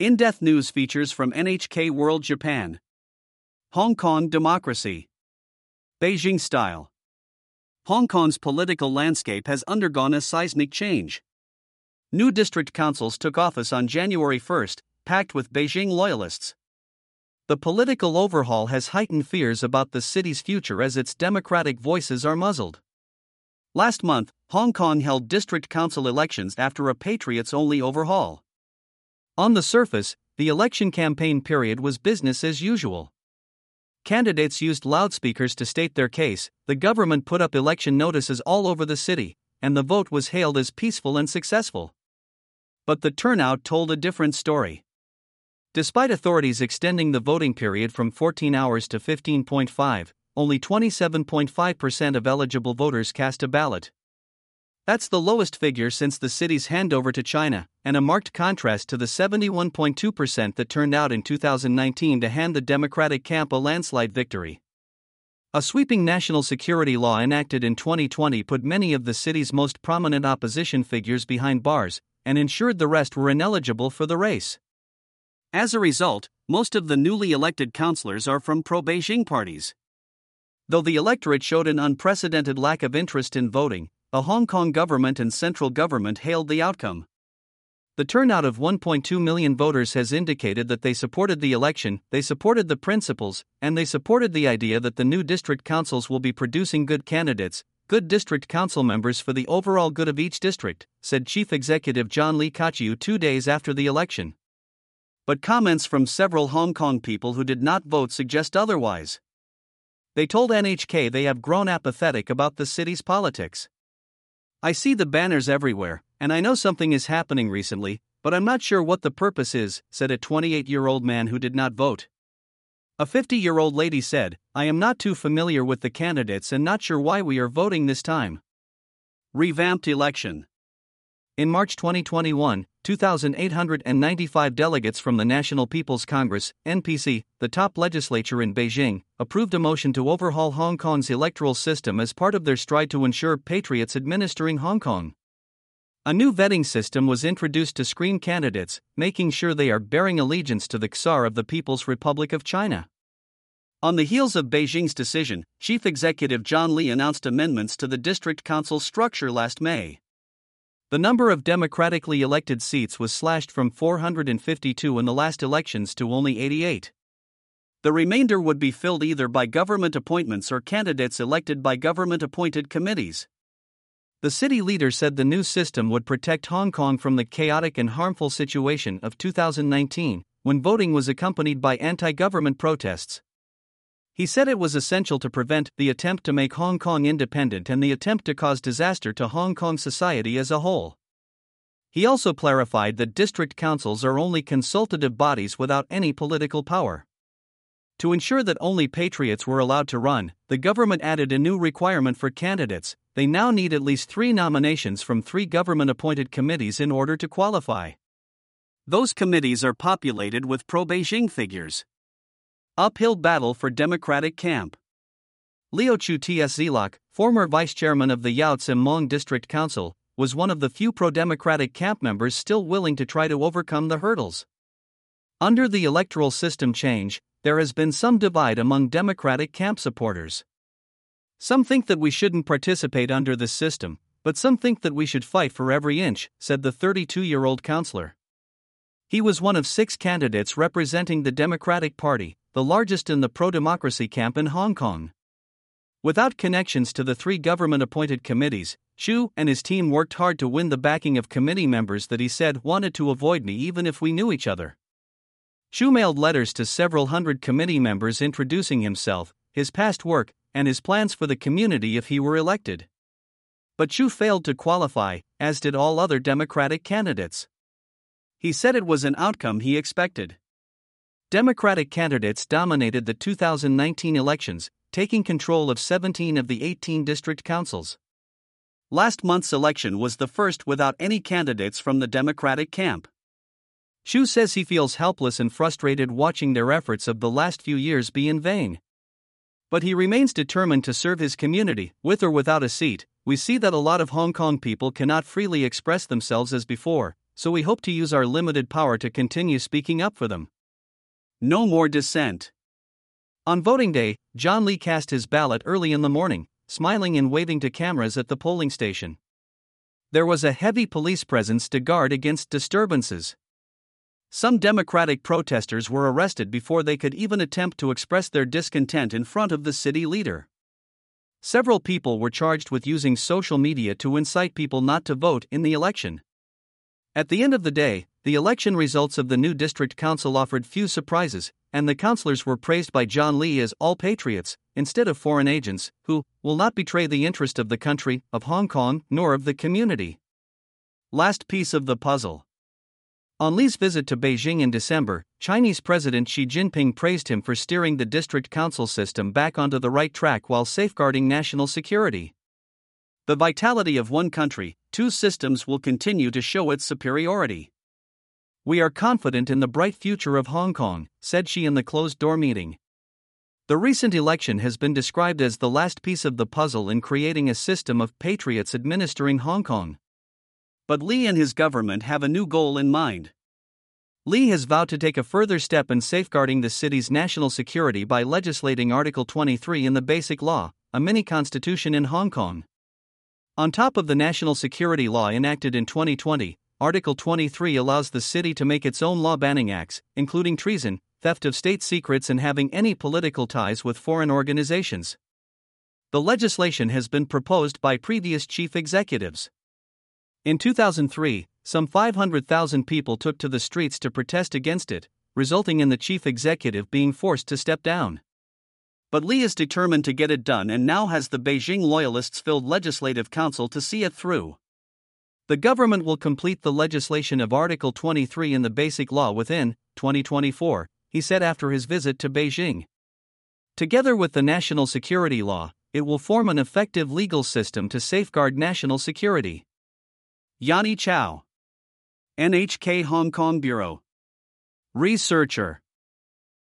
In depth news features from NHK World Japan. Hong Kong Democracy. Beijing Style. Hong Kong's political landscape has undergone a seismic change. New district councils took office on January 1, packed with Beijing loyalists. The political overhaul has heightened fears about the city's future as its democratic voices are muzzled. Last month, Hong Kong held district council elections after a Patriots only overhaul. On the surface, the election campaign period was business as usual. Candidates used loudspeakers to state their case, the government put up election notices all over the city, and the vote was hailed as peaceful and successful. But the turnout told a different story. Despite authorities extending the voting period from 14 hours to 15.5, only 27.5% of eligible voters cast a ballot. That's the lowest figure since the city's handover to China, and a marked contrast to the 71.2% that turned out in 2019 to hand the Democratic camp a landslide victory. A sweeping national security law enacted in 2020 put many of the city's most prominent opposition figures behind bars and ensured the rest were ineligible for the race. As a result, most of the newly elected councillors are from pro Beijing parties. Though the electorate showed an unprecedented lack of interest in voting, the Hong Kong government and central government hailed the outcome. The turnout of 1.2 million voters has indicated that they supported the election, they supported the principles, and they supported the idea that the new district councils will be producing good candidates, good district council members for the overall good of each district, said Chief Executive John Lee Ka-chiu two days after the election. But comments from several Hong Kong people who did not vote suggest otherwise. They told NHK they have grown apathetic about the city's politics. I see the banners everywhere, and I know something is happening recently, but I'm not sure what the purpose is, said a 28 year old man who did not vote. A 50 year old lady said, I am not too familiar with the candidates and not sure why we are voting this time. Revamped election. In March 2021, 2,895 delegates from the National People's Congress, NPC, the top legislature in Beijing, approved a motion to overhaul Hong Kong's electoral system as part of their stride to ensure patriots administering Hong Kong. A new vetting system was introduced to screen candidates, making sure they are bearing allegiance to the SAR of the People's Republic of China. On the heels of Beijing's decision, Chief Executive John Lee announced amendments to the district council structure last May. The number of democratically elected seats was slashed from 452 in the last elections to only 88. The remainder would be filled either by government appointments or candidates elected by government appointed committees. The city leader said the new system would protect Hong Kong from the chaotic and harmful situation of 2019, when voting was accompanied by anti government protests. He said it was essential to prevent the attempt to make Hong Kong independent and the attempt to cause disaster to Hong Kong society as a whole. He also clarified that district councils are only consultative bodies without any political power. To ensure that only patriots were allowed to run, the government added a new requirement for candidates they now need at least three nominations from three government appointed committees in order to qualify. Those committees are populated with pro Beijing figures. Uphill battle for Democratic camp. Leo Chu Tsz-lok, former vice chairman of the Yau Tsim Mong District Council, was one of the few pro democratic camp members still willing to try to overcome the hurdles. Under the electoral system change, there has been some divide among Democratic camp supporters. Some think that we shouldn't participate under this system, but some think that we should fight for every inch, said the 32 year old councillor. He was one of six candidates representing the Democratic Party, the largest in the pro democracy camp in Hong Kong. Without connections to the three government appointed committees, Chu and his team worked hard to win the backing of committee members that he said wanted to avoid me even if we knew each other. Chu mailed letters to several hundred committee members introducing himself, his past work, and his plans for the community if he were elected. But Chu failed to qualify, as did all other Democratic candidates. He said it was an outcome he expected. Democratic candidates dominated the 2019 elections, taking control of 17 of the 18 district councils. Last month's election was the first without any candidates from the Democratic camp. Chu says he feels helpless and frustrated watching their efforts of the last few years be in vain. But he remains determined to serve his community, with or without a seat. We see that a lot of Hong Kong people cannot freely express themselves as before, so we hope to use our limited power to continue speaking up for them. No more dissent. On voting day, John Lee cast his ballot early in the morning, smiling and waving to cameras at the polling station. There was a heavy police presence to guard against disturbances. Some Democratic protesters were arrested before they could even attempt to express their discontent in front of the city leader. Several people were charged with using social media to incite people not to vote in the election. At the end of the day, the election results of the new district council offered few surprises, and the councillors were praised by John Lee as all patriots, instead of foreign agents, who will not betray the interest of the country, of Hong Kong, nor of the community. Last piece of the puzzle. On Lee's visit to Beijing in December, Chinese President Xi Jinping praised him for steering the district council system back onto the right track while safeguarding national security. The vitality of one country, two systems will continue to show its superiority. We are confident in the bright future of Hong Kong, said Xi in the closed door meeting. The recent election has been described as the last piece of the puzzle in creating a system of patriots administering Hong Kong. But Lee and his government have a new goal in mind. Lee has vowed to take a further step in safeguarding the city's national security by legislating Article 23 in the Basic Law, a mini constitution in Hong Kong. On top of the national security law enacted in 2020, Article 23 allows the city to make its own law banning acts, including treason, theft of state secrets, and having any political ties with foreign organizations. The legislation has been proposed by previous chief executives. In 2003, some 500,000 people took to the streets to protest against it, resulting in the chief executive being forced to step down. But Lee is determined to get it done and now has the Beijing loyalists filled legislative council to see it through. The government will complete the legislation of Article 23 in the Basic Law within 2024, he said after his visit to Beijing. Together with the national security law, it will form an effective legal system to safeguard national security. Yanni Chow, NHK Hong Kong Bureau. Researcher